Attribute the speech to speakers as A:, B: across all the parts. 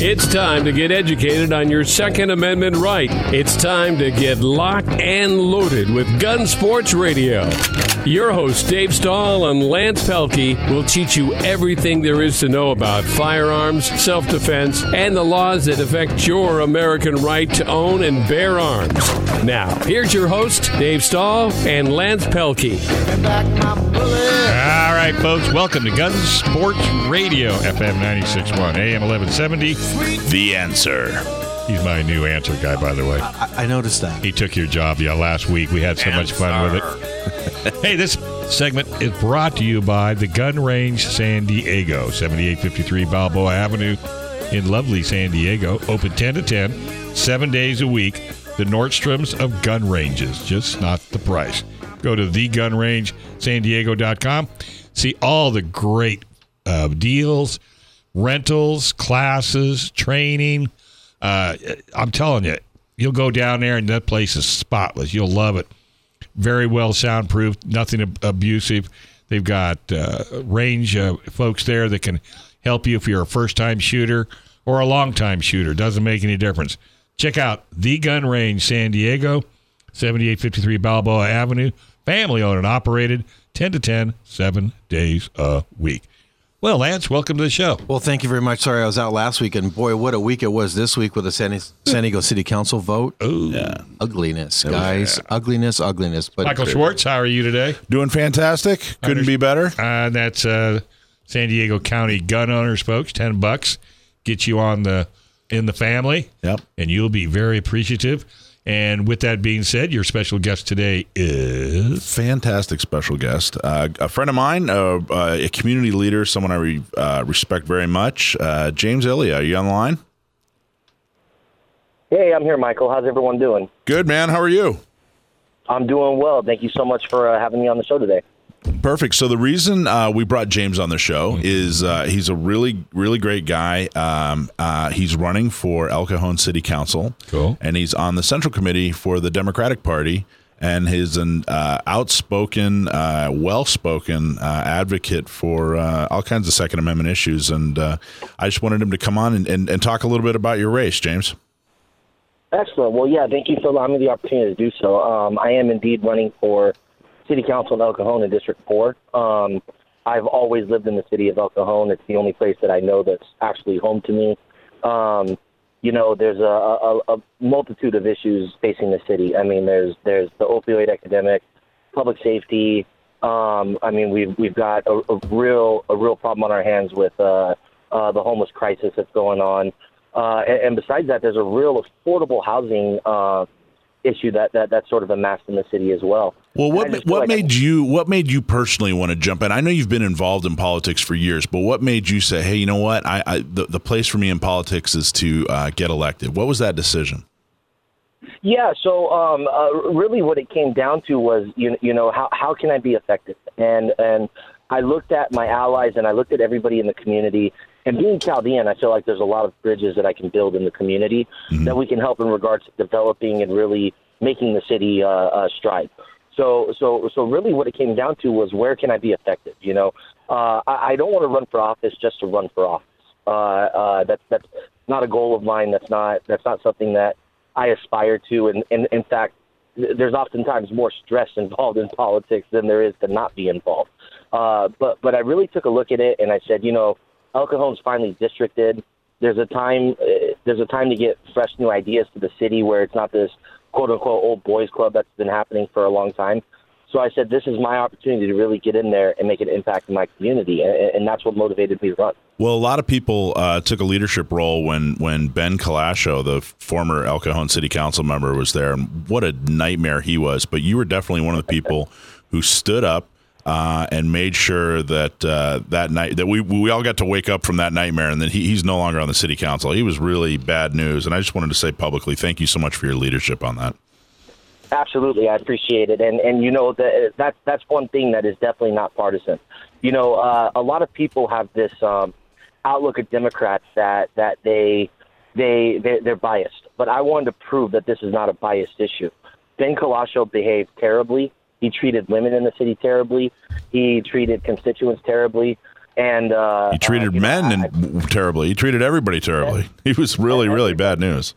A: It's time to get educated on your Second Amendment right. It's time to get locked and loaded with Gun Sports Radio. Your hosts, Dave Stahl and Lance Pelkey, will teach you everything there is to know about firearms, self defense, and the laws that affect your American right to own and bear arms. Now, here's your host, Dave Stahl and Lance Pelkey.
B: All right, folks, welcome to Gun Sports Radio, FM 96.1, AM 1170. The answer. He's my new answer guy, by the way.
C: I, I noticed that.
B: He took your job, yeah, last week. We had so much fun with it. hey, this segment is brought to you by the Gun Range San Diego, 7853 Balboa Avenue in lovely San Diego. Open 10 to 10, seven days a week. The Nordstroms of gun ranges, just not the price. Go to thegunrangesandiego.com. See all the great uh, deals, rentals, classes, training. Uh, I'm telling you, you'll go down there and that place is spotless. You'll love it. Very well soundproof, nothing ab- abusive. They've got uh, range uh, folks there that can help you if you're a first time shooter or a long time shooter. Doesn't make any difference. Check out the Gun Range San Diego, 7853 Balboa Avenue. Family owned and operated, 10 to 10, seven days a week. Well, Lance, welcome to the show.
C: Well, thank you very much. Sorry, I was out last week, and boy, what a week it was this week with the San, San Diego City Council vote.
B: Oh, yeah.
C: Ugliness, guys. Ugliness, ugliness. But
B: Michael Schwartz, how are you today?
D: Doing fantastic. Couldn't be better.
B: Uh, that's uh, San Diego County gun owners, folks. Ten bucks get you on the in the family.
D: Yep.
B: and you'll be very appreciative. And with that being said, your special guest today is
D: Fantastic special guest. Uh, a friend of mine, uh, uh, a community leader, someone I re, uh, respect very much. Uh, James Ilya, are you on the line?
E: Hey, I'm here, Michael. How's everyone doing?
D: Good, man. How are you?
E: I'm doing well. Thank you so much for uh, having me on the show today.
D: Perfect. So the reason uh, we brought James on the show is uh, he's a really, really great guy. Um, uh, he's running for El Cajon City Council,
B: Cool.
D: and he's on the Central Committee for the Democratic Party. And he's an uh, outspoken, uh, well-spoken uh, advocate for uh, all kinds of Second Amendment issues. And uh, I just wanted him to come on and, and, and talk a little bit about your race, James.
E: Excellent. Well, yeah, thank you for allowing me the opportunity to do so. Um, I am indeed running for City Council in El Cajon in District 4. Um, I've always lived in the city of El Cajon. It's the only place that I know that's actually home to me. Um, you know, there's a, a, a multitude of issues facing the city. I mean, there's there's the opioid epidemic, public safety. Um, I mean, we've we've got a, a real a real problem on our hands with uh, uh, the homeless crisis that's going on. Uh, and, and besides that, there's a real affordable housing uh, issue that, that that's sort of amassed in the city as well.
D: Well, what
E: I
D: ma-
E: just feel
D: what
E: like I-
D: made you what made you personally want to jump in? I know you've been involved in politics for years, but what made you say, "Hey, you know what? I, I the, the place for me in politics is to uh, get elected." What was that decision?
E: Yeah, so um, uh, really, what it came down to was, you, you know, how how can I be effective? And and I looked at my allies and I looked at everybody in the community. And being Chaldean, I feel like there's a lot of bridges that I can build in the community that we can help in regards to developing and really making the city uh, uh, stride. So so so really, what it came down to was where can I be effective? You know, uh, I, I don't want to run for office just to run for office. Uh, uh, that's that's not a goal of mine. That's not that's not something that I aspire to. And, and in fact, th- there's oftentimes more stress involved in politics than there is to not be involved. Uh, but but I really took a look at it and I said, you know, El Cajon's finally districted. There's a time uh, there's a time to get fresh new ideas to the city where it's not this quote unquote old boys club that's been happening for a long time. So I said, this is my opportunity to really get in there and make an impact in my community, and, and that's what motivated me to run.
D: Well, a lot of people uh, took a leadership role when when Ben Kalasho, the former El Cajon City Council member, was there, and what a nightmare he was. But you were definitely one of the people who stood up. Uh, and made sure that uh, that night that we we all got to wake up from that nightmare, and then he, he's no longer on the city council. He was really bad news, and I just wanted to say publicly, thank you so much for your leadership on that.
E: Absolutely, I appreciate it, and and you know that that's that's one thing that is definitely not partisan. You know, uh, a lot of people have this um, outlook at Democrats that that they they they they're biased, but I wanted to prove that this is not a biased issue. Ben Kalasho behaved terribly He treated women in the city terribly. He treated constituents terribly. And uh,
D: He treated
E: uh, know,
D: men
E: I-
D: and terribly. He treated everybody terribly. He was really, really bad news.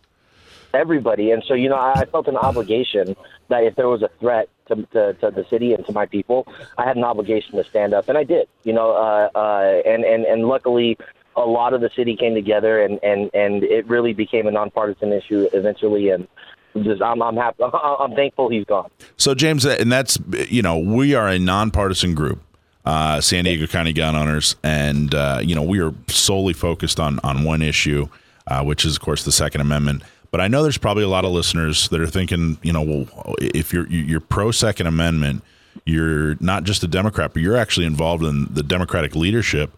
E: everybody. And so, you know, I I felt an obligation that if there was a threat to, to, to the city and to my people, I had an obligation to stand up, and I did. You know, uh, uh, and and and luckily, a lot of the city came together, and and and it really became a nonpartisan issue eventually. And just I'm I'm happy. I'm thankful he's gone.
D: So, James, and that's, you know, we are a nonpartisan group, uh, San Diego County Gun Owners, and, uh, you know, we are solely focused on, on one issue, uh, which is, of course, the Second Amendment. But I know there's probably a lot of listeners that are thinking, you know, well, if you're you're pro Second Amendment, you're not just a Democrat, but you're actually involved in the Democratic leadership.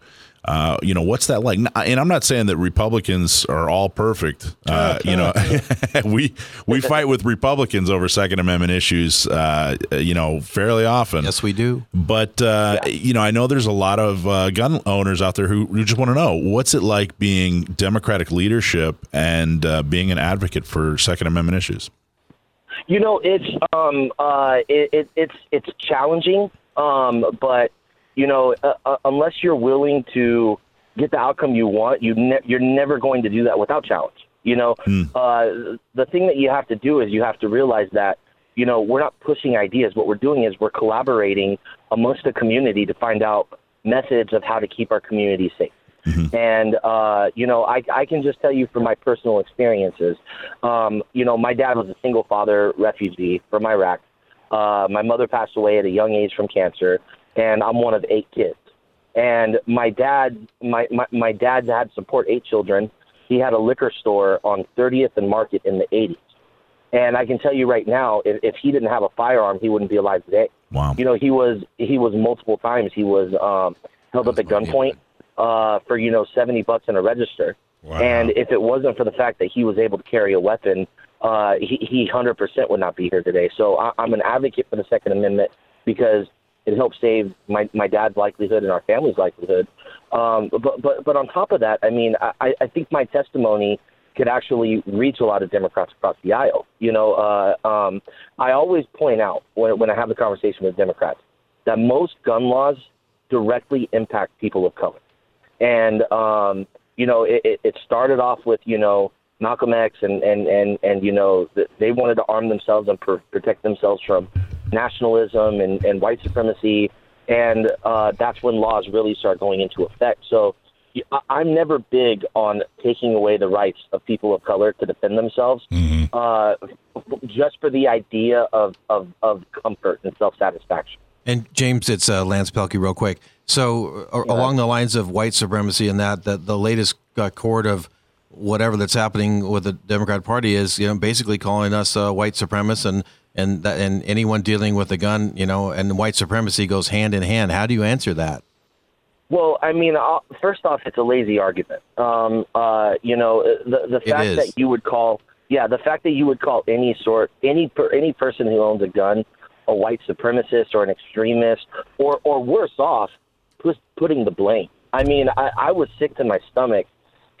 D: Uh, you know, what's that like? And I'm not saying that Republicans are all perfect. Uh, you know, we we fight with Republicans over Second Amendment issues. Uh, you know, fairly often.
C: Yes, we do.
D: But uh, you know, I know there's a lot of uh, gun owners out there who, who just want to know what's it like being Democratic leadership and uh, being an advocate for Second Amendment issues.
E: You know, it's um uh it, it it's it's challenging, um, but you know, uh, uh, unless you're willing to get the outcome you want, you ne- you're never going to do that without challenge. You know, uh, the thing that you have to do is you have to realize that you know we're not pushing ideas. What we're doing is we're collaborating amongst the community to find out methods of how to keep our community safe. And uh, you know, I, I can just tell you from my personal experiences. Um, you know, my dad was a single father refugee from Iraq. Uh, my mother passed away at a young age from cancer, and I'm one of eight kids. And my dad, my, my my dad had support eight children. He had a liquor store on 30th and Market in the 80s. And I can tell you right now, if, if he didn't have a firearm, he wouldn't be alive today.
D: Wow.
E: You know, he was he was multiple times. He was um, held up at gunpoint uh, for you know 70 bucks in a register.
B: Wow.
E: And if it wasn't for the fact that he was able to carry a weapon, uh, he, he 100% would not be here today. So I, I'm an advocate for the Second Amendment because it helps save my, my dad's livelihood and our family's livelihood. Um, but, but, but on top of that, I mean, I, I think my testimony could actually reach a lot of Democrats across the aisle. You know, uh, um, I always point out when, when I have the conversation with Democrats that most gun laws directly impact people of color. And, um, you know, it, it, it started off with, you know, Malcolm X and, and, and, and you know, they wanted to arm themselves and pr- protect themselves from nationalism and, and white supremacy. And uh, that's when laws really start going into effect. So I'm never big on taking away the rights of people of color to defend themselves uh, just for the idea of, of, of comfort and self satisfaction.
C: And James, it's uh, Lance Pelkey, real quick. So, uh, along the lines of white supremacy and that, that the latest uh, court of whatever that's happening with the Democrat Party is, you know, basically calling us uh, white supremacists and and that and anyone dealing with a gun, you know, and white supremacy goes hand in hand. How do you answer that?
E: Well, I mean, uh, first off, it's a lazy argument. Um, uh, you know, the the fact that you would call, yeah, the fact that you would call any sort, any per, any person who owns a gun, a white supremacist or an extremist, or or worse off, put, putting the blame. I mean, I, I was sick to my stomach,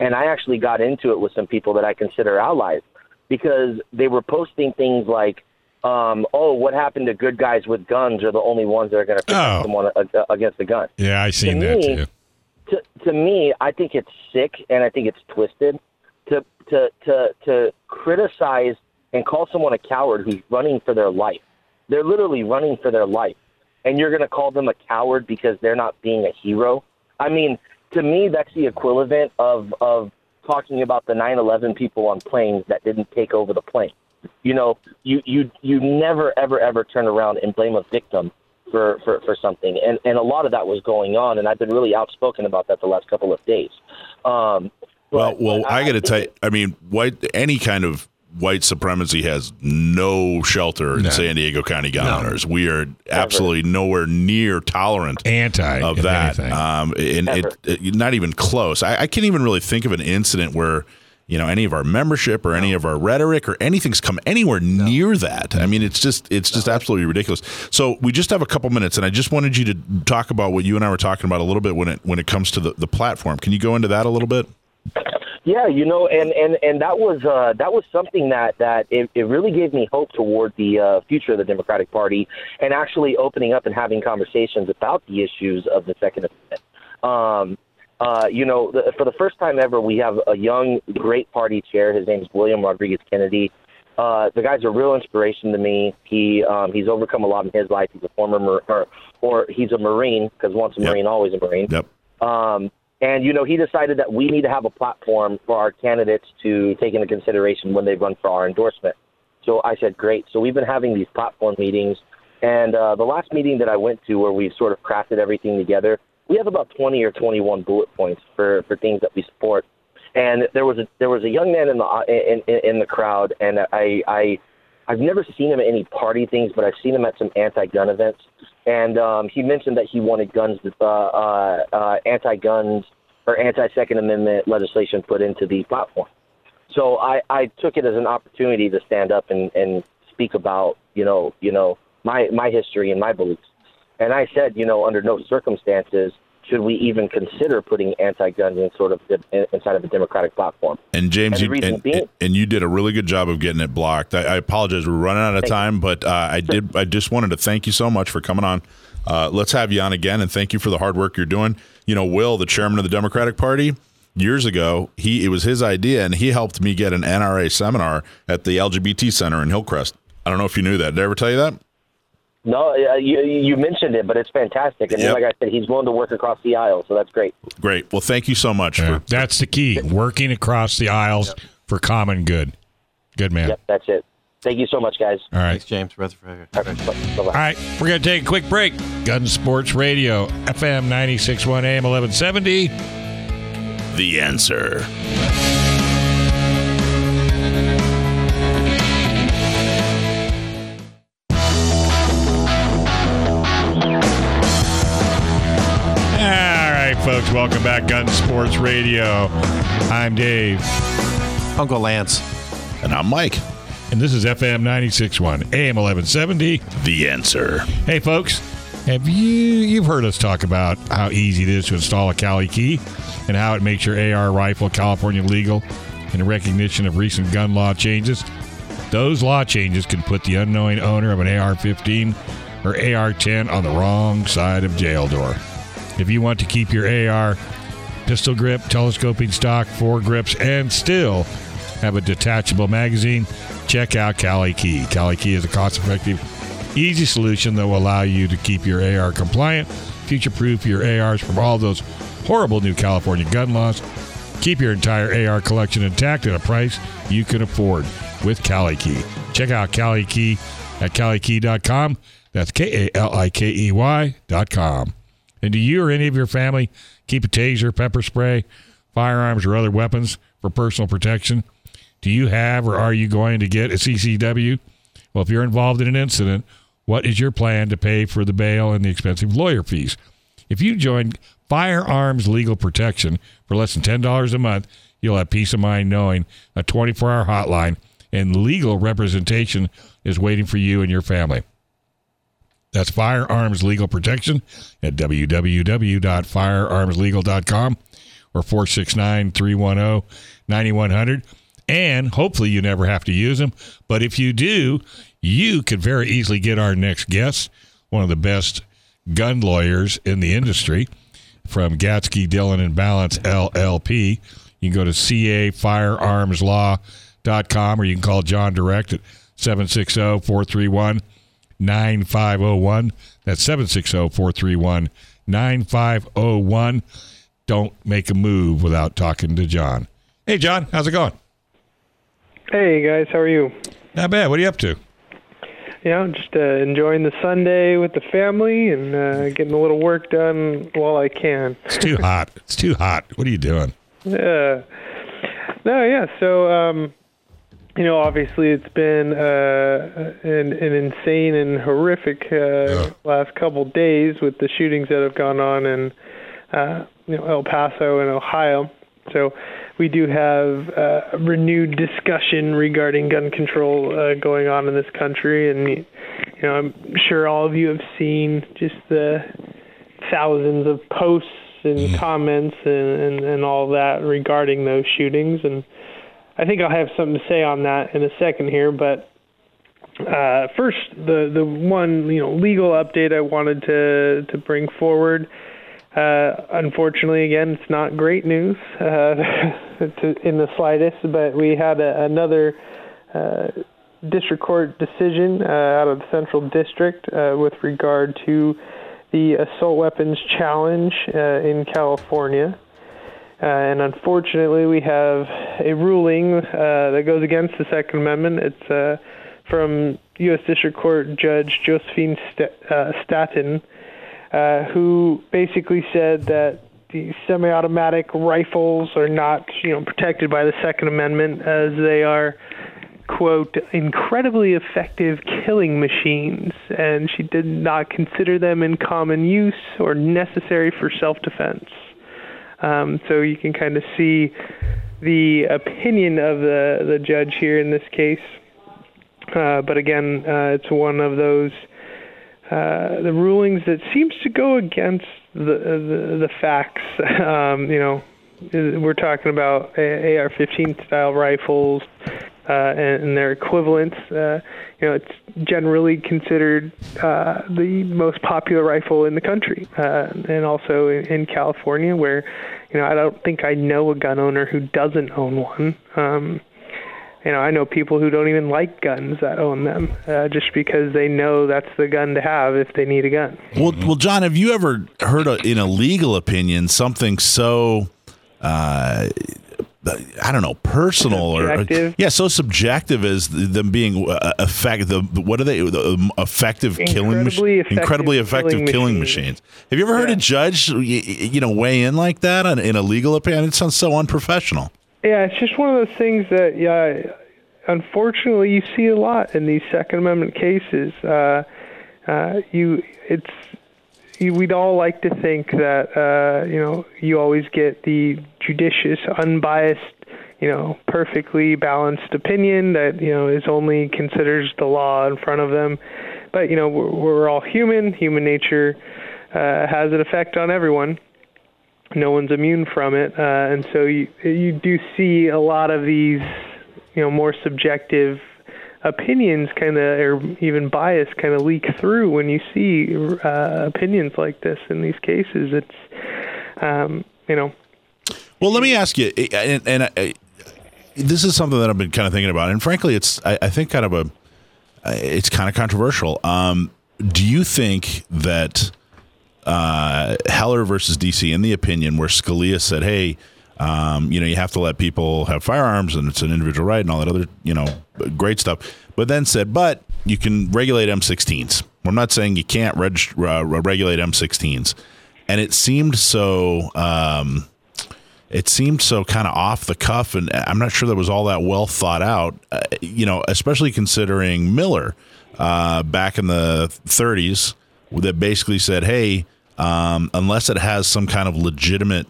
E: and I actually got into it with some people that I consider allies because they were posting things like. Um, oh, what happened to good guys with guns are the only ones that are going to protect
B: Oh.
E: someone uh, against a gun
B: Yeah, I seen
E: To
B: that
E: me,
B: too.
E: to to me, I think it's sick and I think it's twisted to to to to criticize and call someone a coward who's running for their life. They're literally running for their life, and you're going to call them a coward because they're not being a hero. I mean, to me, that's the equivalent of of talking about the 9/11 people on planes that didn't take over the plane. You know, you you you never ever ever turn around and blame a victim for, for, for something. And, and a lot of that was going on, and I've been really outspoken about that the last couple of days. Um,
D: Well,
E: but-
D: well,
E: but
D: I got to tell you, I mean, white any kind of white supremacy has no shelter in
B: No.
D: San Diego County gun
B: No.
D: owners. We are absolutely nowhere near tolerant
B: Anti
D: of that.
B: anything.
D: Um, and it, it- not even close. I, I can't even really think of an incident where you know any of our membership or any of our rhetoric or anything's come anywhere near that. I mean, it's just it's just absolutely ridiculous. So we just have a couple minutes, and I just wanted you to talk about what you and I were talking about a little bit when it when it comes to the, the platform. Can you go into that a little bit?
E: Yeah, you know, and and and that was uh, that was something that that it, it really gave me hope toward the uh, future of the Democratic Party, and actually opening up and having conversations about the issues of the Second Amendment. Um, uh, you know, the, for the first time ever, we have a young, great party chair. His name is William Rodriguez Kennedy. Uh, the guy's a real inspiration to me. He um, he's overcome a lot in his life. He's a former mar- or, or he's a Marine because once a
D: Yep.
E: Marine, always a Marine.
D: Yep.
E: Um, and you know, he decided that we need to have a platform for our candidates to take into consideration when they run for our endorsement. So I said, great. So we've been having these platform meetings, and uh, the last meeting that I went to, where we sort of crafted everything together, we have about 20 or 21 bullet points for for things that we support. And there was a there was a young man in the in in, in the crowd, and I I I've never seen him at any party things, but I've seen him at some anti-gun events. And um, he mentioned that he wanted guns, uh, uh, uh, anti-guns or anti-Second Amendment legislation put into the platform. So I, I took it as an opportunity to stand up and, and speak about, you know, you know, my my history and my beliefs. And I said, you know, under no circumstances should we even consider putting anti-guns in sort of the, inside of a democratic platform.
D: And James,
E: And the
D: you,
E: reason
D: and,
E: being-
D: and you did a really good job of getting it blocked. I, I apologize, we're running out of time, but uh, I did. I just wanted to thank you so much for coming on. Uh, let's have you on again, and thank you for the hard work you're doing. You know, Will, the chairman of the Democratic Party, years ago, he it was his idea, and he helped me get an NRA seminar at the LGBT Center in Hillcrest. I don't know if you knew that. Did I ever tell you that?
E: No, uh, you, you mentioned it, but it's fantastic. And
D: Yep.
E: like I said, he's willing to work across the aisle, so that's great.
D: Great. Well, thank you so much
B: Yeah,
D: for
B: that's the key. Working across the aisles for common good. Good man.
E: Yep, that's it. Thank you so much, guys.
B: All right.
C: Thanks, James. Rutherford.
E: All right, bye-
B: All
E: bye-bye.
B: we're going to take a quick break. Gun Sports Radio, FM 961 AM 1170.
D: the answer.
B: Folks, welcome back. Gun Sports Radio. I'm Dave,
C: Uncle Lance.
D: And I'm Mike.
B: and this is FM 961 AM 1170.
D: The answer.
B: Hey, folks, have you you've heard us talk about how easy it is to install a Cali key and how it makes your AR rifle California legal in recognition of recent gun law changes? Those law changes can put the unknowing owner of an AR-15 or AR-10 on the wrong side of jail door. If you want to keep your AR pistol grip, telescoping stock, four grips, and still have a detachable magazine, check out Cali Key. Cali Key is a cost-effective easy solution that will allow you to keep your AR compliant, future proof your ARs from all those horrible new California gun laws. Keep your entire AR collection intact at a price you can afford with Cali Key. Check out Cali Key at calikey.com. That's K A L I K E Y.com. And do you or any of your family keep a taser, pepper spray, firearms, or other weapons for personal protection? Do you have or are you going to get a CCW? Well, if you're involved in an incident, what is your plan to pay for the bail and the expensive lawyer fees? If you join Firearms Legal Protection for less than $10 a month, you'll have peace of mind knowing a 24 hour hotline and legal representation is waiting for you and your family. That's Firearms Legal Protection at www.firearmslegal.com or 469 310 9100. And hopefully you never have to use them. But if you do, you could very easily get our next guest, one of the best gun lawyers in the industry from Gatzke, Dillon, and Ballance LLP. You can go to cafirearmslaw.com or you can call John direct at 760 431 9501. That's 760 431 9501. Don't make a move without talking to John. Hey, John, how's it going?
F: Hey guys, how are you?
B: Not bad. What are you up to?
F: Yeah, just uh, enjoying the Sunday with the family and uh, getting a little work done while I can.
B: It's too hot. It's too hot. What are you doing?
F: Yeah. No, yeah. So, um, you know, obviously it's been uh, an, an insane and horrific uh, last couple days with the shootings that have gone on in, uh, you know, El Paso and Ohio. So we do have uh, a renewed discussion regarding gun control uh, going on in this country, and you know, I'm sure all of you have seen just the thousands of posts and comments and, and, and all that regarding those shootings. And I think I'll have something to say on that in a second here. But uh, first, the the one you know legal update I wanted to to bring forward. Uh, unfortunately, again, it's not great news uh, to, in the slightest. But we had a, another uh, district court decision uh, out of the Central District uh, with regard to the assault weapons challenge in California. Uh, and unfortunately, we have a ruling uh, that goes against the Second Amendment. It's uh, from U.S. District Court Judge Josephine St- uh, Staton, uh, who basically said that the semi-automatic rifles are not, you know, protected by the Second Amendment as they are quote, incredibly effective killing machines, and she did not consider them in common use or necessary for self defense. Um, so you can kind of see the opinion of the, the judge here in this case. Uh, but again, uh, it's one of those uh, the rulings that seems to go against the the, the facts. Um, you know, we're talking about AR-15 style rifles, uh, and, and, their equivalents. Uh, you know, it's generally considered uh, the most popular rifle in the country, uh, and also in, in, California, where you know I don't think I know a gun owner who doesn't own one. Um, you know, I know people who don't even like guns that own them, uh, just because they know that's the gun to have if they need a gun.
D: Well, well, John, have you ever heard a, in a legal opinion something so? I don't know, personal
F: subjective.
D: or yeah, so subjective as them being uh, effect. The what are they? The um, effective killing machines, incredibly effective killing, killing machines. Have you ever heard yeah. a judge, you know, weigh in like that on, in a legal opinion? It sounds so unprofessional.
F: Yeah, it's just one of those things that yeah, unfortunately you see a lot in these Second Amendment cases. Uh, uh, you, it's we'd all like to think that uh, you know you always get the judicious, unbiased, you know, perfectly balanced opinion that you know is only considers the law in front of them. But you know we're, we're all human. Human nature uh, has an effect on everyone. No one's immune from it, uh, and so you you do see a lot of these you know more subjective opinions kind of or even bias kind of leak through when you see uh, opinions like this in these cases. It's um, you know.
D: Well, let me ask you, and, and I, this is something that I've been kind of thinking about, and frankly, it's I, I think kind of a it's kind of controversial. Um, do you think that uh, Heller versus DC, in the opinion where Scalia said, "Hey," Um, you know, you have to let people have firearms and it's an individual right and all that other, you know, great stuff. But then said, but you can regulate M16s. I'm not saying you can't reg- uh, regulate M16s. And it seemed so, um, it seemed so kind of off the cuff. And I'm not sure that was all that well thought out, uh, you know, especially considering Miller uh, back in the 30s that basically said, hey, um, unless it has some kind of legitimate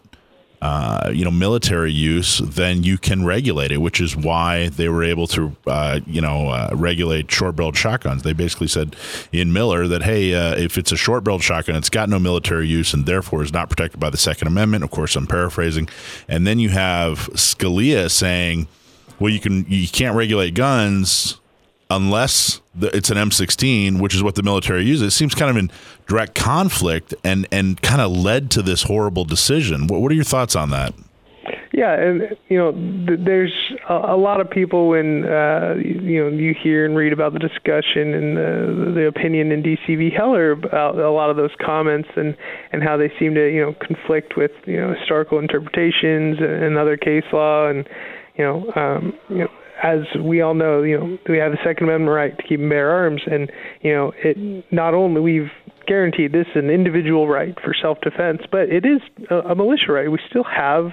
D: uh, you know military use, then you can regulate it, which is why they were able to uh, you know uh, regulate short-barreled shotguns. They basically said in Miller that hey, uh, if it's a short-barreled shotgun, it's got no military use and therefore is not protected by the Second Amendment. Of course, I'm paraphrasing, and then you have Scalia saying, well, you can you can't regulate guns unless the, it's an M16, which is what the military uses, it seems kind of in direct conflict and, and kind of led to this horrible decision. What, what are your thoughts on that?
F: Yeah, and you know, th- there's a, a lot of people when uh, you know you hear and read about the discussion and the, the opinion in DCV Heller about a lot of those comments and and how they seem to you know conflict with you know historical interpretations and other case law and you know um, you know as we all know, you know, we have the Second Amendment right to keep and bear arms, and you know, it not only we've guaranteed this an individual right for self-defense, but it is a, a militia right. We still have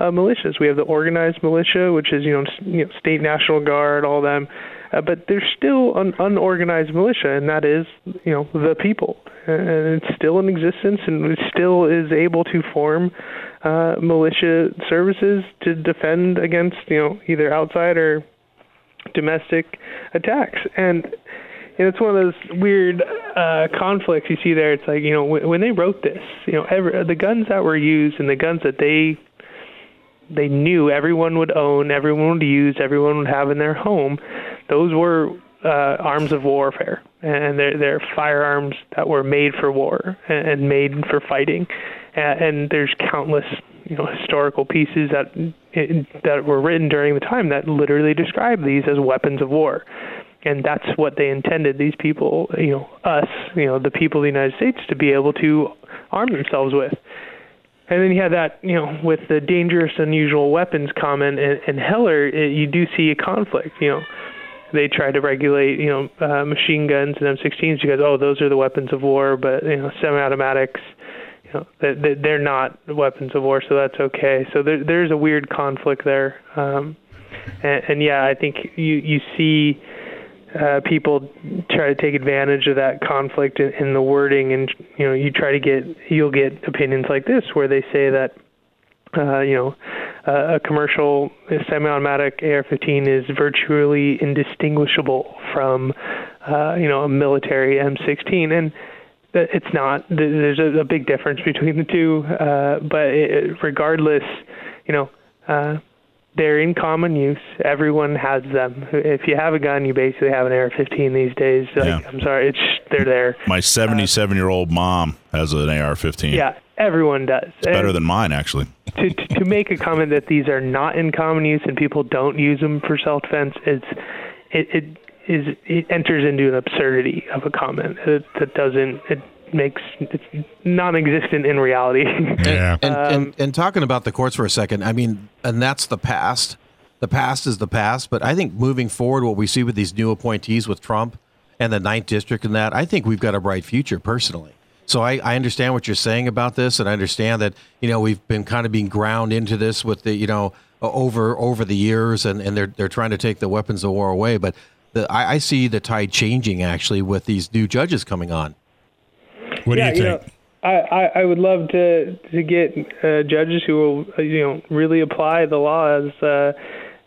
F: uh, militias. We have the organized militia, which is you know, you know state national guard, all them. Uh, but there's still an unorganized militia, and that is, you know, the people, and it's still in existence, and it still is able to form uh, militia services to defend against, you know, either outside or domestic attacks. And and it's one of those weird uh, conflicts you see there. It's like you know when, when they wrote this, you know, every, the guns that were used and the guns that they they knew everyone would own, everyone would use, everyone would have in their home. Those were uh, arms of warfare, and they're, they're firearms that were made for war and made for fighting. And there's countless, you know, historical pieces that that were written during the time that literally describe these as weapons of war. And that's what they intended these people, you know, us, you know, the people of the United States to be able to arm themselves with. And then you have that, you know, with the dangerous, unusual weapons comment in, in Heller, it, you do see a conflict. You know, they try to regulate, you know, uh, machine guns and M16s because oh, those are the weapons of war, but you know, semi-automatics, you know, they, they're not weapons of war, so that's okay. So there, there's a weird conflict there, um, and, and yeah, I think you you see uh, people try to take advantage of that conflict in, in the wording, and you know, you try to get you'll get opinions like this where they say that uh, you know, uh, a commercial semi-automatic AR-15 is virtually indistinguishable from, uh, you know, a military M16, and it's not. There's a, a big difference between the two, uh, but it, regardless, you know, uh, they're in common use. Everyone has them. If you have a gun, you basically have an AR-15 these days. Like, yeah. I'm sorry, it's they're there.
D: My 77-year-old mom has an AR-15.
F: Yeah, everyone does.
D: It's better than mine, actually.
F: to to make a comment that these are not in common use and people don't use them for self-defense, it's it, it is it enters into an absurdity of a comment that, that doesn't it makes it's non-existent in reality.
B: Yeah.
C: and, um, and, and talking about the courts for a second, I mean, and that's the past. The past is the past, but I think moving forward, what we see with these new appointees with Trump and the Ninth District and that, I think we've got a bright future personally. So I, I understand what you're saying about this, and I understand that you know we've been kind of being ground into this with the you know over over the years, and, and they're they're trying to take the weapons of war away. But the, I, I see the tide changing actually with these new judges coming on.
B: What
F: yeah,
B: do you think?
F: You know, I, I, I would love to to get uh, judges who will uh, you know really apply the law as uh,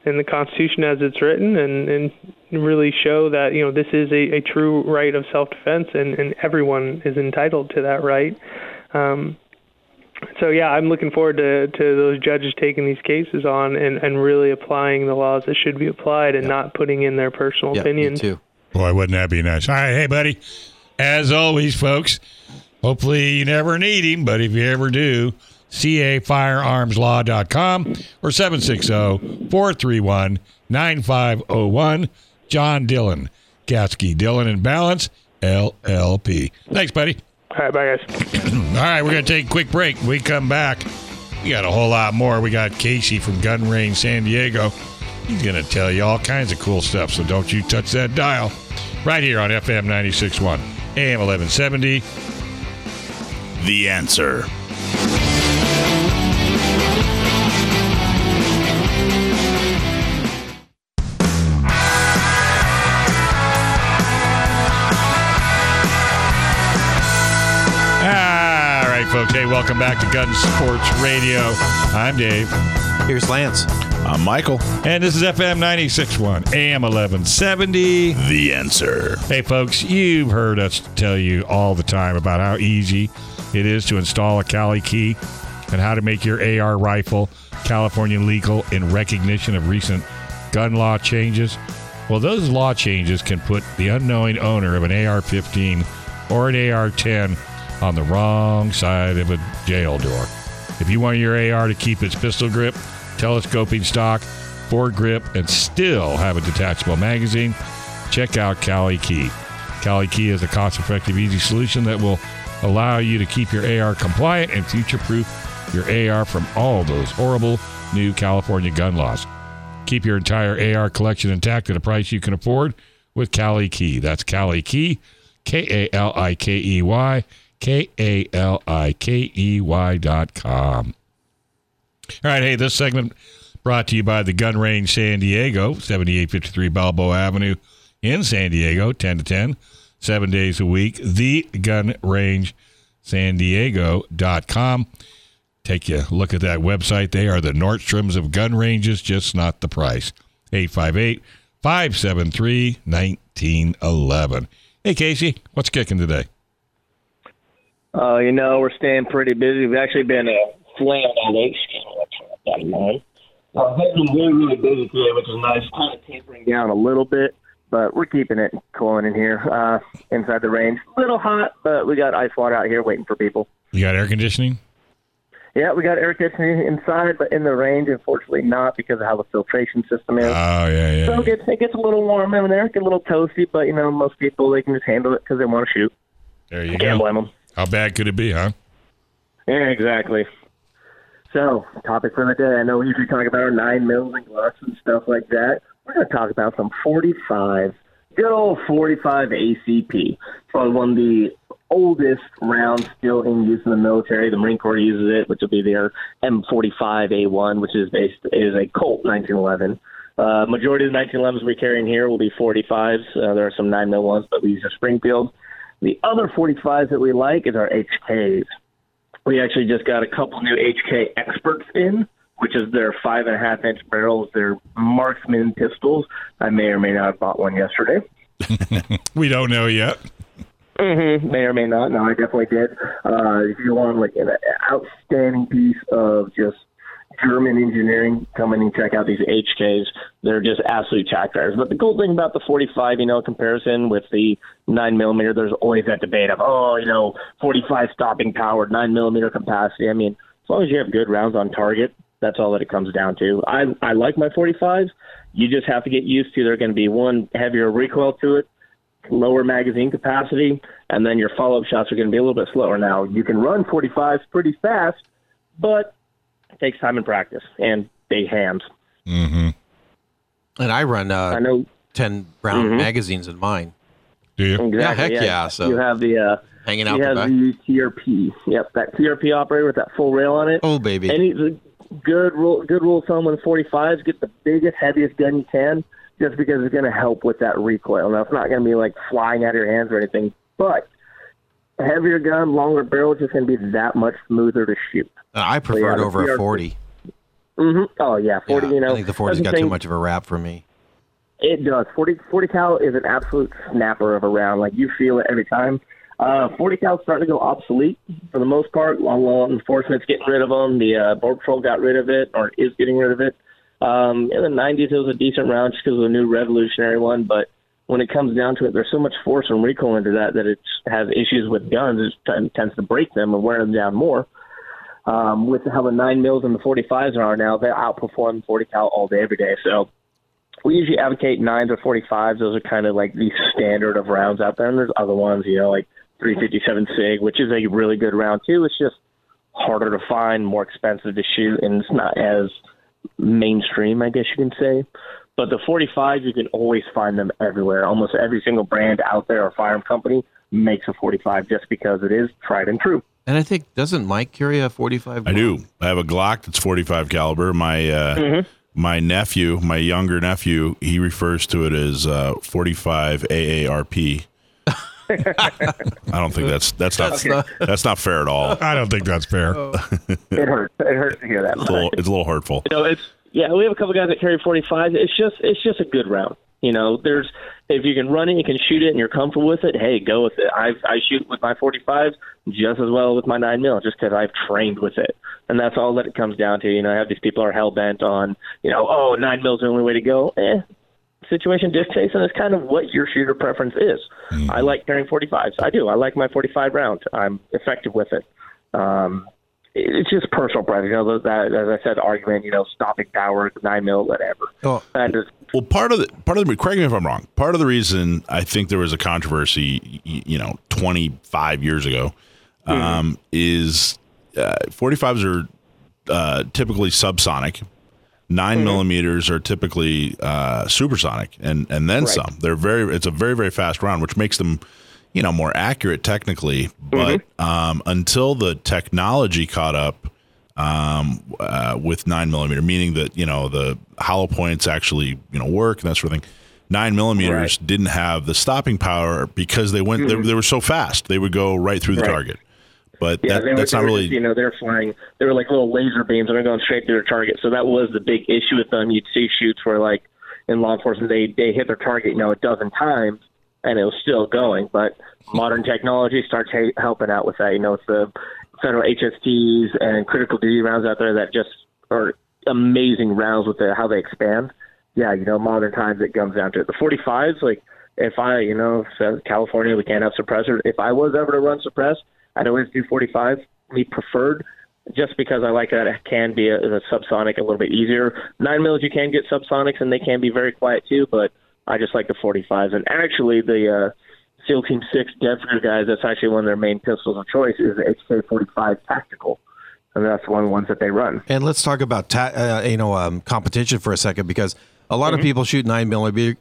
F: in the Constitution as it's written, and and really show that you know this is a, a true right of self-defense, and and everyone is entitled to that right. Um, so yeah, I'm looking forward to, to those judges taking these cases on and, and really applying the laws that should be applied and yeah. not putting in their personal
C: yeah,
F: opinions.
C: Too.
B: Boy, wouldn't that be nice? All right, hey buddy. As always, folks, hopefully you never need him, but if you ever do, cafirearmslaw.com or 760-431-9501. John Dillon, Gatzke, Dillon and Ballance, LLP. Thanks, buddy.
F: All right, bye, guys.
B: All right, we're going to take a quick break. When we come back. We got a whole lot more. We got Casey from Gun Range San Diego. He's going to tell you all kinds of cool stuff, so don't you touch that dial. Right here on FM 96.1, AM 1170.
D: The answer.
B: All right, folks. Hey, welcome back to Gun Sports Radio. I'm Dave.
C: Here's Lance.
D: I'm Michael.
B: And this is FM 96.1, AM 1170.
D: The answer.
B: Hey, folks, you've heard us tell you all the time about how easy it is to install a Cali key and how to make your AR rifle California legal in recognition of recent gun law changes. Well, those law changes can put the unknowing owner of an AR 15 or an AR 10 on the wrong side of a jail door. If you want your AR to keep its pistol grip, telescoping stock, foregrip, and still have a detachable magazine, check out Cali Key. Cali Key is a cost effective, easy solution that will allow you to keep your AR compliant and future proof your AR from all those horrible new California gun laws. Keep your entire AR collection intact at a price you can afford with Cali Key. That's Cali Key, K A L I K E Y, K A L I K E Y dot com. All right, hey, this segment brought to you by the Gun Range San Diego, 7853 Balboa Avenue in San Diego, 10 to 10, seven days a week. The Gun Range San Diego dot com. Take a look at that website. They are the Nordstroms of gun ranges, just not the price. 858 573 1911. Hey, Casey, what's kicking today?
G: Uh, you know, we're staying pretty busy. We've actually been uh, H that in mind. Uh, it's been really, really busy today, which is nice. Kind of tapering down a little bit, but we're keeping it cooling in here uh, inside the range. A little hot, but we got ice water out here waiting for people.
B: You got air conditioning?
G: Yeah, we got air conditioning inside, but in the range, unfortunately, not because of how the filtration system is.
B: Oh, yeah, yeah.
G: so it gets, it gets a little warm in there, get a little toasty, but you know, most people they can just handle it because they want to shoot.
B: There you
G: Can't
B: go.
G: blame them.
B: How bad could it be, huh?
G: Yeah, exactly. So, topic for the day. I know we usually talk about our nine mils and gloves and stuff like that. We're going to talk about some 45, good old 45 ACP. Probably one of the oldest rounds still in use in the military. The Marine Corps uses it, which will be their M45A1, which is based is a Colt 1911. Uh, majority of the 1911s we carry in here will be 45s. Uh, there are some 9 mil ones, but we use a Springfield. The other 45s that we like is our HKs. We actually just got a couple new HK experts in, which is their five and a half inch barrels, their marksman pistols. I may or may not have bought one yesterday.
B: We don't know yet.
G: Mm-hmm. May or may not. No, I definitely did. Uh, if you want like an outstanding piece of just German engineering, come in and check out these HKs. They're just absolute track tires. But the cool thing about the 45, you know, comparison with the 9 millimeter, there's always that debate of, oh, you know, 45 stopping power, 9 millimeter capacity. I mean, as long as you have good rounds on target, that's all that it comes down to. I I like my 45s. You just have to get used to. They're going to be one heavier recoil to it, lower magazine capacity, and then your follow up shots are going to be a little bit slower. Now you can run 45s pretty fast, but takes time and practice and big hands.
B: Mm-hmm.
C: And I run uh,
G: I know
C: 10 round magazines in mine.
B: Do you?
G: exactly.
C: heck yeah, so-
G: you have the uh,
C: Hanging out
G: you
C: the
G: have
C: back.
G: the TRP. Yep, that TRP operator with that full rail on it.
C: Oh, baby.
G: Any the good rule, good rule of thumb with 45s, get the biggest, heaviest gun you can, just because it's going to help with that recoil. Now, it's not going to be like flying out of your hands or anything, but a heavier gun, longer barrel, is just going to be that much smoother to shoot.
C: Uh, I prefer it over a
G: TRP.
C: 40.
G: hmm Oh yeah, 40.
C: Yeah,
G: you know,
C: I think the 40's
G: that's
C: got too much of a rap for me.
G: It does. 40, 40 cal is an absolute snapper of a round. Like you feel it every time. Uh, 40 cal is starting to go obsolete for the most part. Law, law enforcement's getting rid of them. The uh, Border Patrol got rid of it or is getting rid of it. Um, in the 90s, it was a decent round just because of a new revolutionary one. But when it comes down to it, there's so much force and recoil into that that it has issues with guns. It tends to break them and wear them down more. Um, with how the 9 mils and the 45s are now, they outperform 40 cal all day, every day. So we usually advocate nines or 45s. Those are kind of like the standard of rounds out there. And there's other ones, you know, like 357 SIG, which is a really good round too. It's just harder to find, more expensive to shoot, and it's not as mainstream, I guess you can say. But the 45s, you can always find them everywhere. Almost every single brand out there or firearm company makes a 45 just because it is tried and true.
C: And I think, doesn't Mike carry a 45?
D: I do. I have a Glock that's 45 caliber. My uh, my nephew, my younger nephew, he refers to it as uh, 45 AARP. I don't think that's that's not that's not fair at all.
B: I don't think that's fair.
G: It hurts. It hurts to hear that.
D: It's a little, it's a little hurtful.
G: you know, it's yeah. We have a couple guys that carry 45. It's just it's just a good round. You know, there's if you can run it, you can shoot it, and you're comfortable with it. Hey, go with it. I I shoot with my 45s just as well with my nine mil, just because I've trained with it, and that's all that it comes down to. You know, I have these people are hell bent on you know, oh, nine mil's the only way to go. Eh, situation dictates, and it's kind of what your shooter preference is. I like carrying 45s. I do. I like my 45 round. I'm effective with it. Um, it's just personal preference. You know, that as I said, argument. You know, stopping power, nine mil, whatever.
C: Oh.
G: That is
D: Well, part of the part of the correct me if I'm wrong. Part of the reason I think there was a controversy, you know, 25 years ago, um, is uh, 45s are uh, typically subsonic. 9 millimeters are typically uh, supersonic, and and then some. They're very. It's a very very fast round, which makes them, you know, more accurate technically. But um, until the technology caught up um, uh, with nine millimeter, meaning that you know the hollow points actually you know work and that sort of thing. Nine millimeters didn't have the stopping power because they went they, they were so fast they would go right through the
G: Right.
D: target. But
G: Yeah,
D: that,
G: were,
D: that's not really
G: Just, you know, they're flying. They were like little laser beams, and they're going straight through their target. So that was the big issue with them. You'd see shoots where like, in law enforcement, they they hit their target, you know, a dozen times, and it was still going. But modern technology starts ha- helping out with that. You know, it's the federal HSTs and critical duty rounds out there that just are amazing rounds with the, how they expand. Yeah, you know, modern times it comes down to it. The 45s, like if I, you know, if California we can't have suppressor. If I was ever to run suppress, I'd always do 45. Me preferred, just because I like that it can be a, a subsonic a little bit easier. Nine mils you can get subsonics and they can be very quiet too, but I just like the 45s. And actually, the uh, SEAL Team Six Denver guys, that's actually one of their main pistols of choice is the HK45 Tactical and that's one of the ones that they run.
C: And let's talk about ta- uh, you know um, competition for a second because a lot
G: Mm-hmm.
C: of people shoot nine millimeter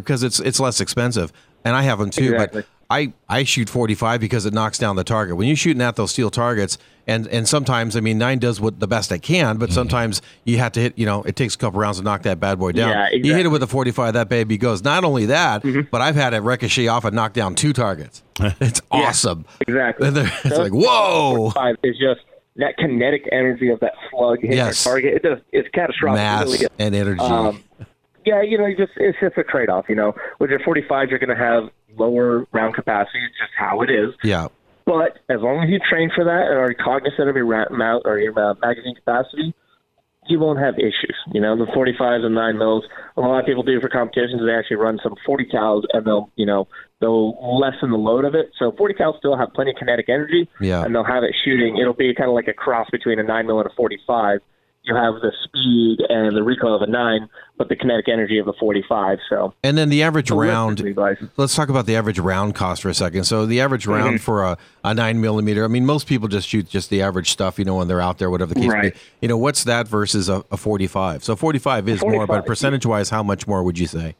C: because it's it's less expensive, and I have them too.
G: Exactly.
C: But I I shoot forty five because it knocks down the target. When you're shooting at those steel targets, and and sometimes I mean nine does what the best it can, but sometimes you have to hit. You know, it takes a couple rounds to knock that bad boy down.
G: Yeah,
C: You hit it.
G: Mm-hmm.
C: with a forty five, that baby goes. Not only that, but I've had it ricochet off and knock down two targets. It's awesome.
G: Exactly.
C: It's
G: So
C: like whoa.
G: Five is just that kinetic energy of that slug hitting
C: Yes.
G: their target. It does. It's catastrophic. It
C: Mass
G: really
C: and energy.
G: Um, yeah, you know, you just it's just a trade off. You know, with your 45, you're going to have lower round capacity. It's just how it is.
C: yeah.
G: But as long as you train for that and are cognizant of your mount or your uh, magazine capacity, you won't have issues. You know, the 45s and 9 mils, a lot of people do for competitions, they actually run some 40 cals and they'll, you know, they'll lessen the load of it. So 40 cals still have plenty of kinetic energy
C: Yeah.
G: and they'll have it shooting. It'll be kind of like a cross between a 9 mil and a 45. You have the speed and the recoil of a 9, but the kinetic energy of a 45. So
C: And then the average round. Let's talk about the average round cost for a second. So the average
G: Mm-hmm.
C: round for a, a nine millimeter. I mean, most people just shoot just the average stuff, you know, when they're out there, whatever the case may
G: Right.
C: be. You know, what's that versus a, a forty-five? So forty-five is more, but percentage-wise, how much more would you say?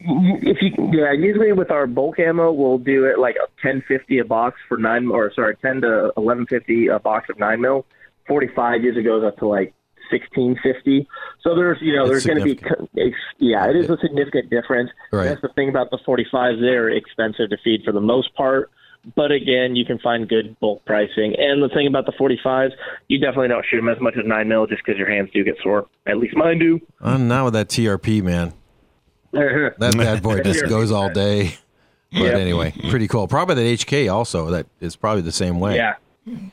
G: if you yeah usually with our bulk ammo we'll do it like a ten fifty a box for nine or sorry ten to eleven fifty a box of nine mil forty five usually goes up to like sixteen fifty so there's you know
C: It's
G: there's going to be yeah it is a significant difference
C: Right.
G: that's the thing about the forty fives they're expensive to feed for the most part but again, you can find good bulk pricing. And the thing about the 45s, you definitely don't shoot them as much as 9 mil just because your hands do get sore. At least mine do.
C: I'm not with that TRP, man. That bad boy just goes all day. But
G: Yep.
C: anyway, pretty cool. Probably that HK also. That is probably the same way.
G: Yeah,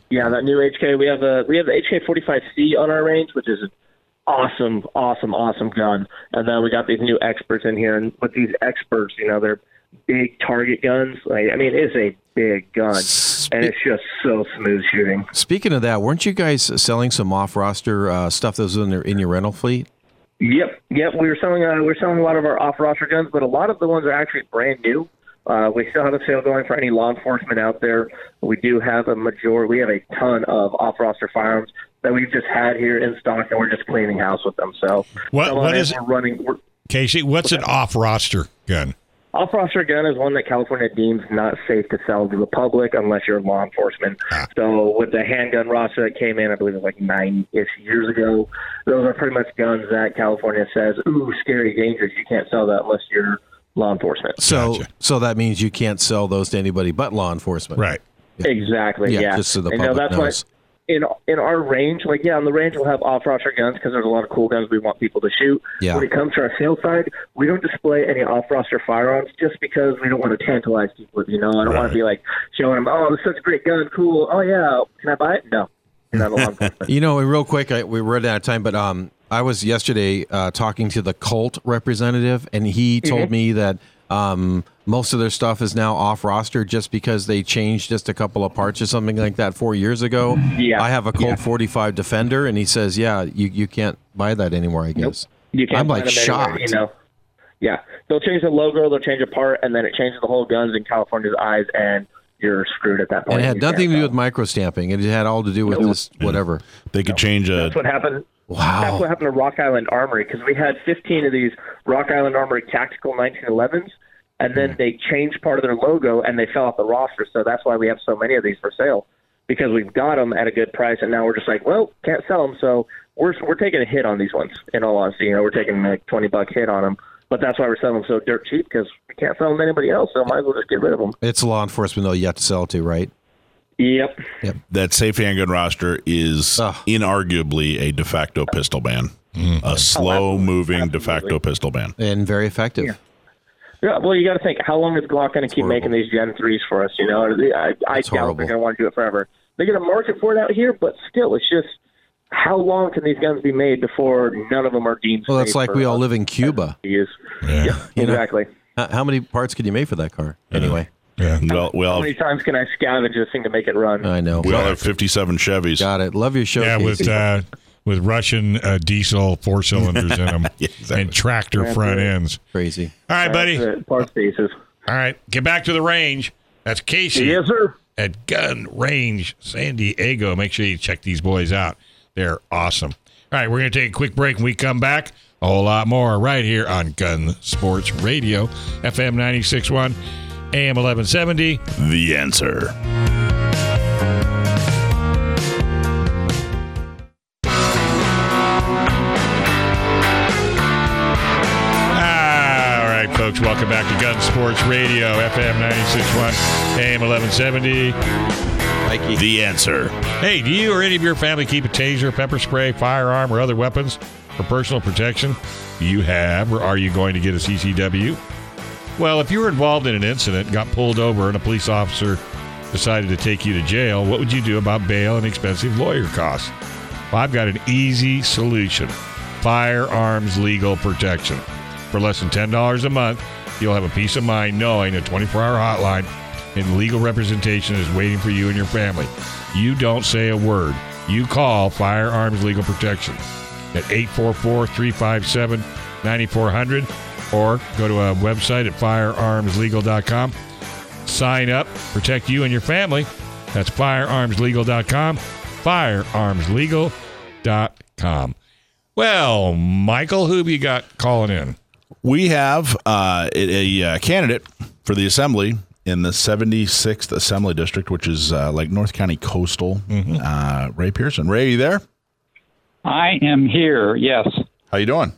G: yeah. That new HK, we have a we have the HK 45C on our range, which is an awesome, awesome, awesome gun. And then we got these new experts in here, and with these experts, you know, they're big target guns. Like, I mean, it's a big gun, and it's just so smooth shooting.
C: Speaking of that, weren't you guys selling some off-roster uh, stuff that was in, their, in your rental fleet?
G: Yep, yep. We were selling uh, we were selling a lot of our off roster guns, but a lot of the ones are actually brand new. Uh, we still have a sale going for any law enforcement out there. We do have a major. We have a ton of off roster firearms that we've just had here in stock, and we're just cleaning house with them. So
B: What- what
G: it
B: is-
G: we're running? We're,
B: Casey, what's an off roster gun?
G: off roster gun is one that California deems not safe to sell to the public unless you're law enforcement. So with the handgun roster that came in, I believe it was like nine ish years ago, those are pretty much guns that California says, ooh, scary, dangerous. You can't sell that unless you're law enforcement.
C: So,
B: Gotcha.
C: so that means you can't sell those to anybody but law enforcement,
B: Right.
G: Exactly.
C: Yeah,
G: Yeah.
C: just so the
G: And, you know,
C: public
G: that's why
C: knows.
G: in in our range, like yeah, on the range we'll have off roster guns because there's a lot of cool guns we want people to shoot.
C: Yeah.
G: When it comes to our sales side, we don't display any off roster firearms just because we don't want to tantalize people. You know, I don't want to be like showing them, oh, this is such a great gun, cool. Oh yeah, can I buy it? No, you're not a law enforcement.
C: You know, real quick, I, we ran out of time, but um, I was yesterday uh, talking to the Colt representative, and he
G: Mm-hmm.
C: told me that um, most of their stuff is now off roster just because they changed just a couple of parts or something like that four years ago.
G: Yeah.
C: I have a Colt
G: Yeah.
C: 45 Defender, and he says, yeah, you, you can't buy that anymore, I guess.
G: You can't
C: I'm like
G: them anywhere,
C: shocked.
G: You know. Yeah, they'll change the logo, they'll change a part, and then it changes the whole guns in California's eyes, and you're screwed at that point.
C: And it had nothing to do
G: sell.
C: with micro stamping. It had all to do with this whatever.
D: They could change a.
G: That's what happened.
C: Wow.
G: That's what happened to Rock Island Armory because we had 15 of these Rock Island Armory tactical 1911s, and then
C: Hmm.
G: they changed part of their logo and they fell off the roster. So that's why we have so many of these for sale because we've got them at a good price, and now we're just like, well, can't sell them. So we're we're taking a hit on these ones. In all honesty, you know, we're taking like 20 buck hit on them. But that's why we're selling them so dirt cheap because we can't sell them to anybody else. So might as well just get rid of them.
C: It's law enforcement, though, you have to sell to, right?
G: Yep.
D: that safe handgun roster is
C: Ugh.
D: inarguably a de facto pistol ban. Mm-hmm. a slow oh, moving de facto pistol ban.
C: and very effective.
G: Yeah, well, you got to think how long is Glock going to keep making these Gen threes for us? You know, I, I doubt
C: horrible.
G: they're going to want to do it forever. They're going to market for it out here, but still, it's just how long can these guns be made before none of them are deemed?
C: Well, it's like
G: for
C: we all live in Cuba.
G: to use.
B: Yeah.
C: You know,
G: Exactly.
C: How how many parts could you make for that car? Anyway,
B: Yeah.
D: Well, we
G: How many times can I scavenge this thing to make it run?
C: I know.
D: we all have 57 Chevys.
C: Got it. Love your show.
B: Yeah, with uh, with Russian uh, diesel four cylinders in them
D: exactly.
B: and tractor front ends.
C: crazy.
B: All right, buddy.
G: Parts bases.
B: All right, get back to the range. That's Casey
G: Yes, sir.
B: at Gun Range San Diego. Make sure you check these boys out. They're awesome. All right, we're going to take a quick break. When we come back, a whole lot more right here on Gun Sports Radio, FM 96.1, AM 1170.
D: The answer.
B: All right, folks, welcome back to Gun Sports Radio, FM 96.1, AM 1170.
C: Mikey.
D: The answer.
B: Hey, do you or any of your family keep a taser, pepper spray, firearm, or other weapons for personal protection? Do you have, or are you going to get a CCW? Well, if you were involved in an incident, got pulled over, and a police officer decided to take you to jail, what would you do about bail and expensive lawyer costs? Well, I've got an easy solution firearms legal protection. For less than $10 a month, you'll have a peace of mind knowing a 24 hour hotline and legal representation is waiting for you and your family. You don't say a word. You call Firearms Legal Protection at 844 357 9400 or go to a website at firearmslegal.com. Sign up, protect you and your family. That's firearmslegal.com. Firearmslegal.com. Well, Michael, who have you got calling in?
D: We have uh, a, a, uh candidate for the assembly in the 76th Assembly District, which is uh, like North County Coastal. Uh, Ray Pearson. Ray, you there?
H: I am here. Yes,
D: How you doing?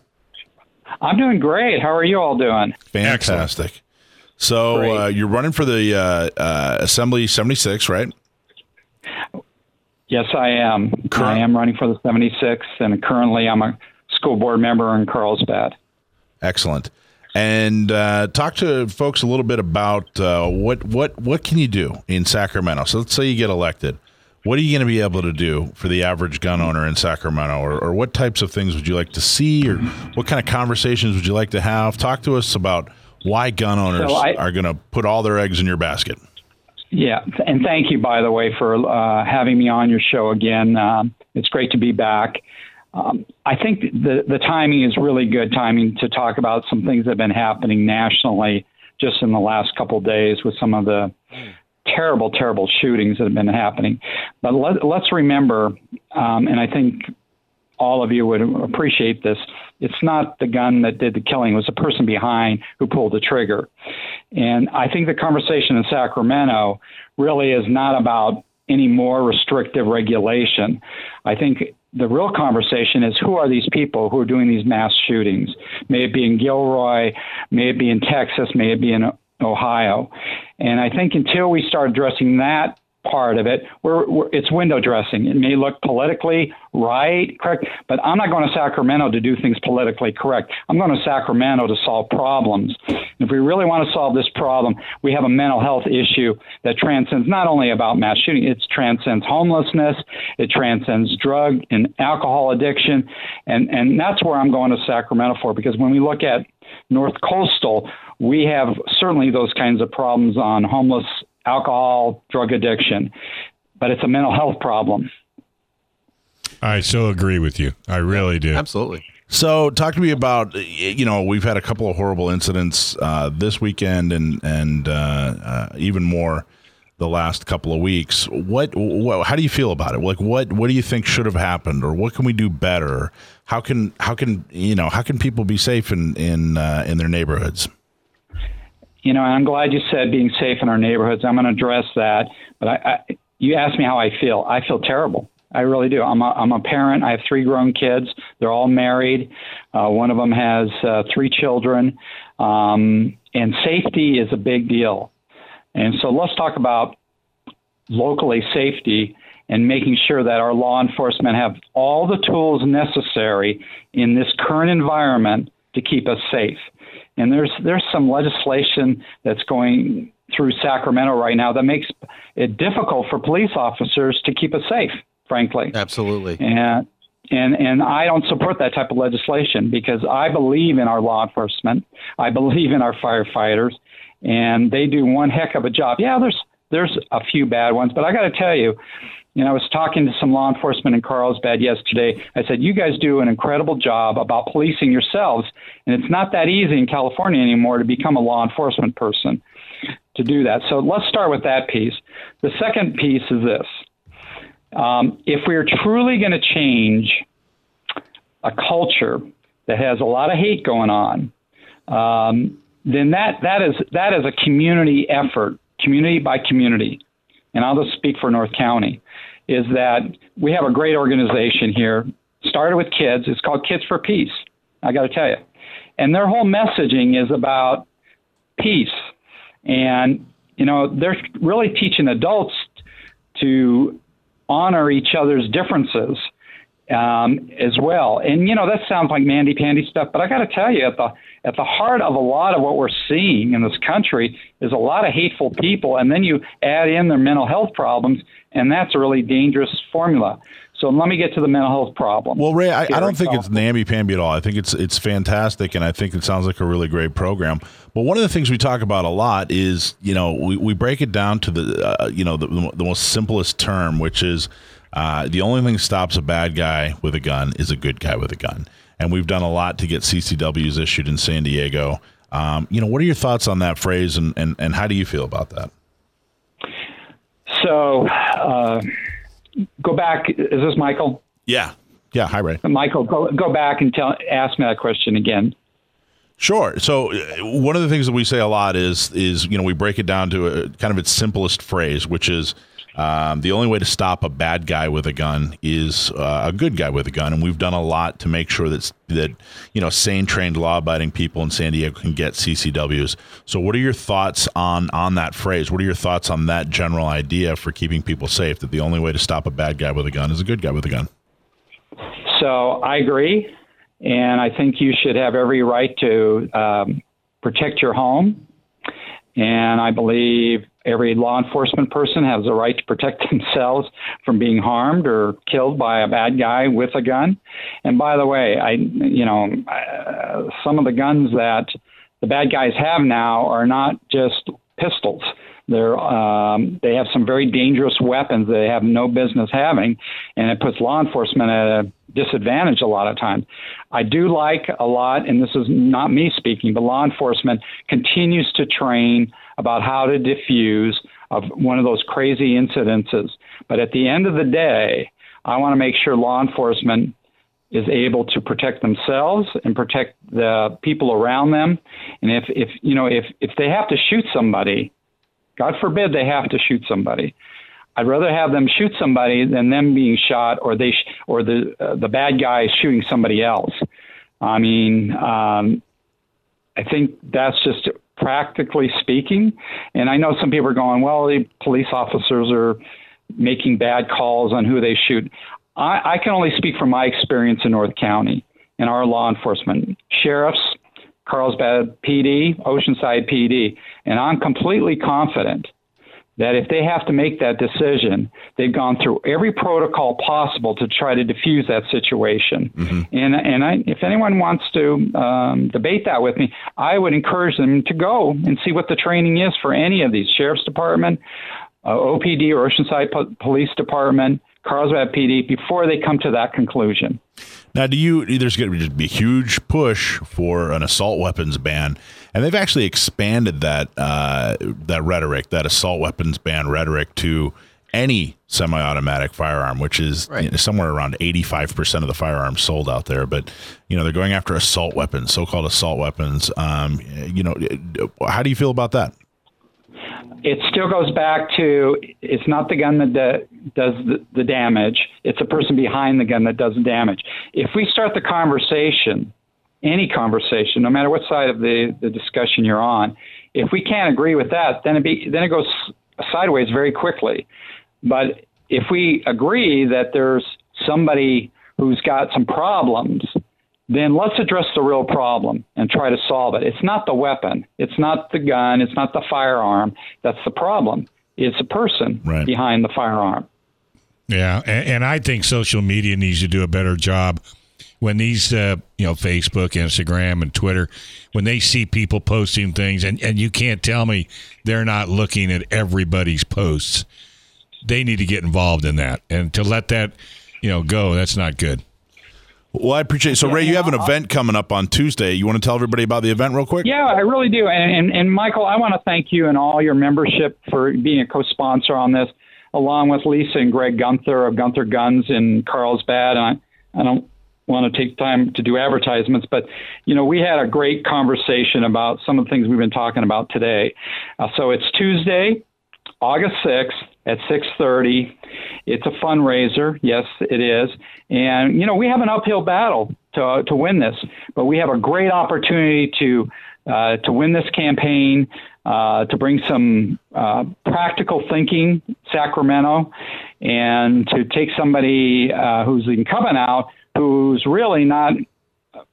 H: I'm doing great. How are you all doing?
D: Fantastic. So uh, you're running for the uh, uh, Assembly 76, right?
H: Yes, I am.
D: Current-
H: I am running for the 76, and currently I'm a school board member in Carlsbad.
D: Excellent. And uh, talk to folks a little bit about uh, what what what can you do in Sacramento. So let's say you get elected. What are you going to be able to do for the average gun owner in Sacramento, or, or what types of things would you like to see, or what kind of conversations would you like to have? Talk to us about why gun owners
H: So I-
D: are going to put all their eggs in your basket.
H: Yeah, and thank you, by the way, for uh, having me on your show again. Um, it's great to be back. Um, I think the the timing is really good timing to talk about some things that have been happening nationally just in the last couple of days with some of the terrible, terrible shootings that have been happening. But let, let's remember, um, and I think all of you would appreciate this. It's not the gun that did the killing; it was the person behind who pulled the trigger. And I think the conversation in Sacramento really is not about any more restrictive regulation. I think the real conversation is who are these people who are doing these mass shootings? May it be in Gilroy, may it be in Texas, may it be in Ohio. And I think until we start addressing that part of it, we're, we're, it's window dressing. It may look politically right, correct, but I'm not going to Sacramento to do things politically correct. I'm going to Sacramento to solve problems. And if we really want to solve this problem, we have a mental health issue that transcends not only about mass shooting, it transcends homelessness, it transcends drug and alcohol addiction, and and that's where I'm going to Sacramento for because when we look at North Coastal, we have certainly those kinds of problems on homeless alcohol, drug addiction, but it's a mental health problem.
B: I so agree with you. I really do.
C: Absolutely.
D: So, talk to me about you know we've had a couple of horrible incidents uh, this weekend and and uh, uh, even more the last couple of weeks. What, what how do you feel about it? Like what what do you think should have happened, or what can we do better? How can how can you know how can people be safe in in uh, in their neighborhoods?
H: You know, I'm glad you said being safe in our neighborhoods. I'm going to address that, but I, I, you asked me how I feel. I feel terrible. I really do. I'm a, I'm a parent. I have three grown kids. They're all married. Uh, one of them has uh, three children. Um, and safety is a big deal. And so let's talk about locally safety and making sure that our law enforcement have all the tools necessary in this current environment to keep us safe. And there's there's some legislation that's going through Sacramento right now that makes it difficult for police officers to keep us safe, frankly.
C: Absolutely.
H: And and and I don't support that type of legislation because I believe in our law enforcement. I believe in our firefighters, and they do one heck of a job. Yeah, there's there's a few bad ones, but I got to tell you, you know, I was talking to some law enforcement in Carlsbad yesterday. I said, you guys do an incredible job about policing yourselves, and it's not that easy in California anymore to become a law enforcement person to do that. So let's start with that piece. The second piece is this. Um, if we're truly going to change a culture that has a lot of hate going on, um, then that, that is that is a community effort, community by community. And I'll just speak for North County, is that we have a great organization here. Started with kids. It's called Kids for Peace. I got to tell you, and their whole messaging is about peace, and you know they're really teaching adults to honor each other's differences um, as well. And you know that sounds like mandy pandy stuff, but I got to tell you, at the at the heart of a lot of what we're seeing in this country is a lot of hateful people, and then you add in their mental health problems, and that's a really dangerous formula. So let me get to the mental health problem.
D: Well, Ray, I, I don't think it's namby pamby at all. I think it's it's fantastic, and I think it sounds like a really great program. But one of the things we talk about a lot is, you know, we, we break it down to the, uh, you know, the, the most simplest term, which is uh, the only thing stops a bad guy with a gun is a good guy with a gun. And we've done a lot to get CCWs issued in San Diego. Um, you know, what are your thoughts on that phrase, and, and, and how do you feel about that?
H: So, uh, go back. Is this Michael?
D: Yeah. Yeah. Hi, Ray.
H: Michael, go, go back and tell, ask me that question again.
D: Sure. So uh, one of the things that we say a lot is is you know we break it down to a kind of its simplest phrase, which is um, the only way to stop a bad guy with a gun is uh, a good guy with a gun, and we've done a lot to make sure that that you know sane, trained, law-abiding people in San Diego can get CCWs. So, what are your thoughts on on that phrase? What are your thoughts on that general idea for keeping people safe? That the only way to stop a bad guy with a gun is a good guy with a gun.
H: So I agree. And I think you should have every right to um, protect your home. And I believe every law enforcement person has a right to protect themselves from being harmed or killed by a bad guy with a gun. And by the way, I, you know, uh, some of the guns that the bad guys have now are not just pistols. They're um, they have some very dangerous weapons they have no business having, and it puts law enforcement at a disadvantage a lot of times. I do like a lot, and this is not me speaking, but law enforcement continues to train about how to diffuse of one of those crazy incidences. But at the end of the day, I want to make sure law enforcement is able to protect themselves and protect the people around them. And if, if you know if, if they have to shoot somebody, God forbid they have to shoot somebody. I'd rather have them shoot somebody than them being shot, or they sh- or the uh, the bad guy shooting somebody else. I mean, um, I think that's just practically speaking. And I know some people are going, well, the police officers are making bad calls on who they shoot. I, I can only speak from my experience in North County and our law enforcement, sheriffs, Carlsbad PD, Oceanside PD, and I'm completely confident that if they have to make that decision, they've gone through every protocol possible to try to defuse that situation. Mm-hmm. And and I, if anyone wants to um, debate that with me, I would encourage them to go and see what the training is for any of these sheriff's department, uh, OPD or Oceanside po- Police Department, Carlsbad PD before they come to that conclusion.
D: Now, do you? There's going to be a huge push for an assault weapons ban, and they've actually expanded that uh, that rhetoric, that assault weapons ban rhetoric, to any semi-automatic firearm, which is right. you know, somewhere around 85% of the firearms sold out there. But you know, they're going after assault weapons, so-called assault weapons. Um, you know, how do you feel about that?
H: It still goes back to it's not the gun that does the, the damage, it's the person behind the gun that does the damage. If we start the conversation, any conversation, no matter what side of the, the discussion you're on, if we can't agree with that, then it, be, then it goes sideways very quickly. But if we agree that there's somebody who's got some problems, then let's address the real problem and try to solve it. It's not the weapon, it's not the gun, it's not the firearm that's the problem. It's the person
D: Right.
H: behind the firearm.
B: Yeah, and, and I think social media needs to do a better job when these, uh, you know, Facebook, Instagram, and Twitter, when they see people posting things, and, and you can't tell me they're not looking at everybody's posts. They need to get involved in that, and to let that, you know, go. That's not good.
D: Well, I appreciate. It. So, Ray, you have an event coming up on Tuesday. You want to tell everybody about the event real quick?
H: Yeah, I really do. And, and, and Michael, I want to thank you and all your membership for being a co-sponsor on this, along with Lisa and Greg Gunther of Gunther Guns in Carlsbad. And I, I don't want to take time to do advertisements, but you know, we had a great conversation about some of the things we've been talking about today. Uh, so it's Tuesday, August 6th at 6:30. It's a fundraiser. Yes, it is. And you know, we have an uphill battle to to win this, but we have a great opportunity to uh, to win this campaign, uh, to bring some uh, practical thinking, Sacramento, and to take somebody uh, who's the incumbent out, who's really not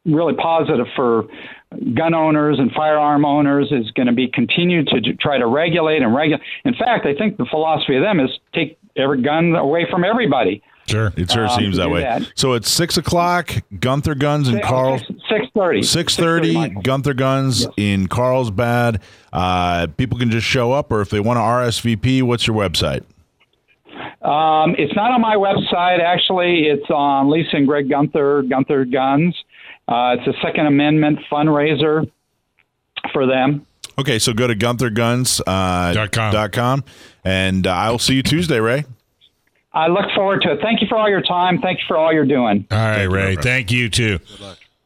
H: really positive for gun owners and firearm owners is going to be continued to try to regulate and regulate. In fact, I think the philosophy of them is take every gun away from everybody.
B: Sure,
D: it sure
H: Um,
D: seems that way.
H: that.
D: So it's six o'clock. Gunther Guns and Carl.
H: Six thirty.
D: Six thirty. Gunther Guns in Carlsbad. Uh, people can just show up, or if they want to RSVP, what's your website?
H: Um, it's not on my website. Actually, it's on Lisa and Greg Gunther, Gunther Guns. Uh, it's a Second Amendment fundraiser for them.
D: Okay, so go to guntherguns uh, dot com. Dot and uh, I will see you Tuesday, Ray.
H: I look forward to it. Thank you for all your time. Thank you for all you're doing.
B: All right, Ray. Thank you too.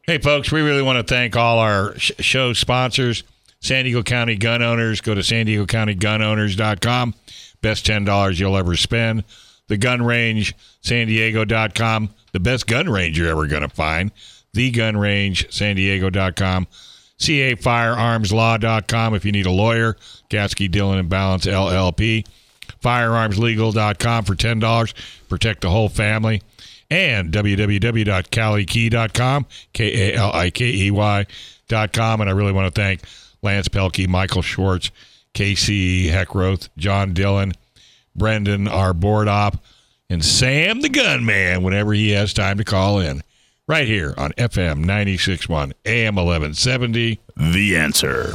B: Hey, folks, we really want to thank all our sh- show sponsors, San Diego County gun owners. Go to san diego county gun owners.com. Best $10 you'll ever spend. The gun range, san diego.com. The best gun range you're ever going to find. The gun range, san diego.com. CAFirearmslaw.com if you need a lawyer. Gatzke, Dillon, and Ballance, LLP. Firearmslegal.com for $10. Protect the whole family. And www.kalikey.com, K A L I K E Y.com. And I really want to thank Lance Pelkey, Michael Schwartz, Casey Heckroth, John Dillon, Brendan, our board op, and Sam the Gunman whenever he has time to call in. Right here on FM 96.1, AM 1170.
D: The answer.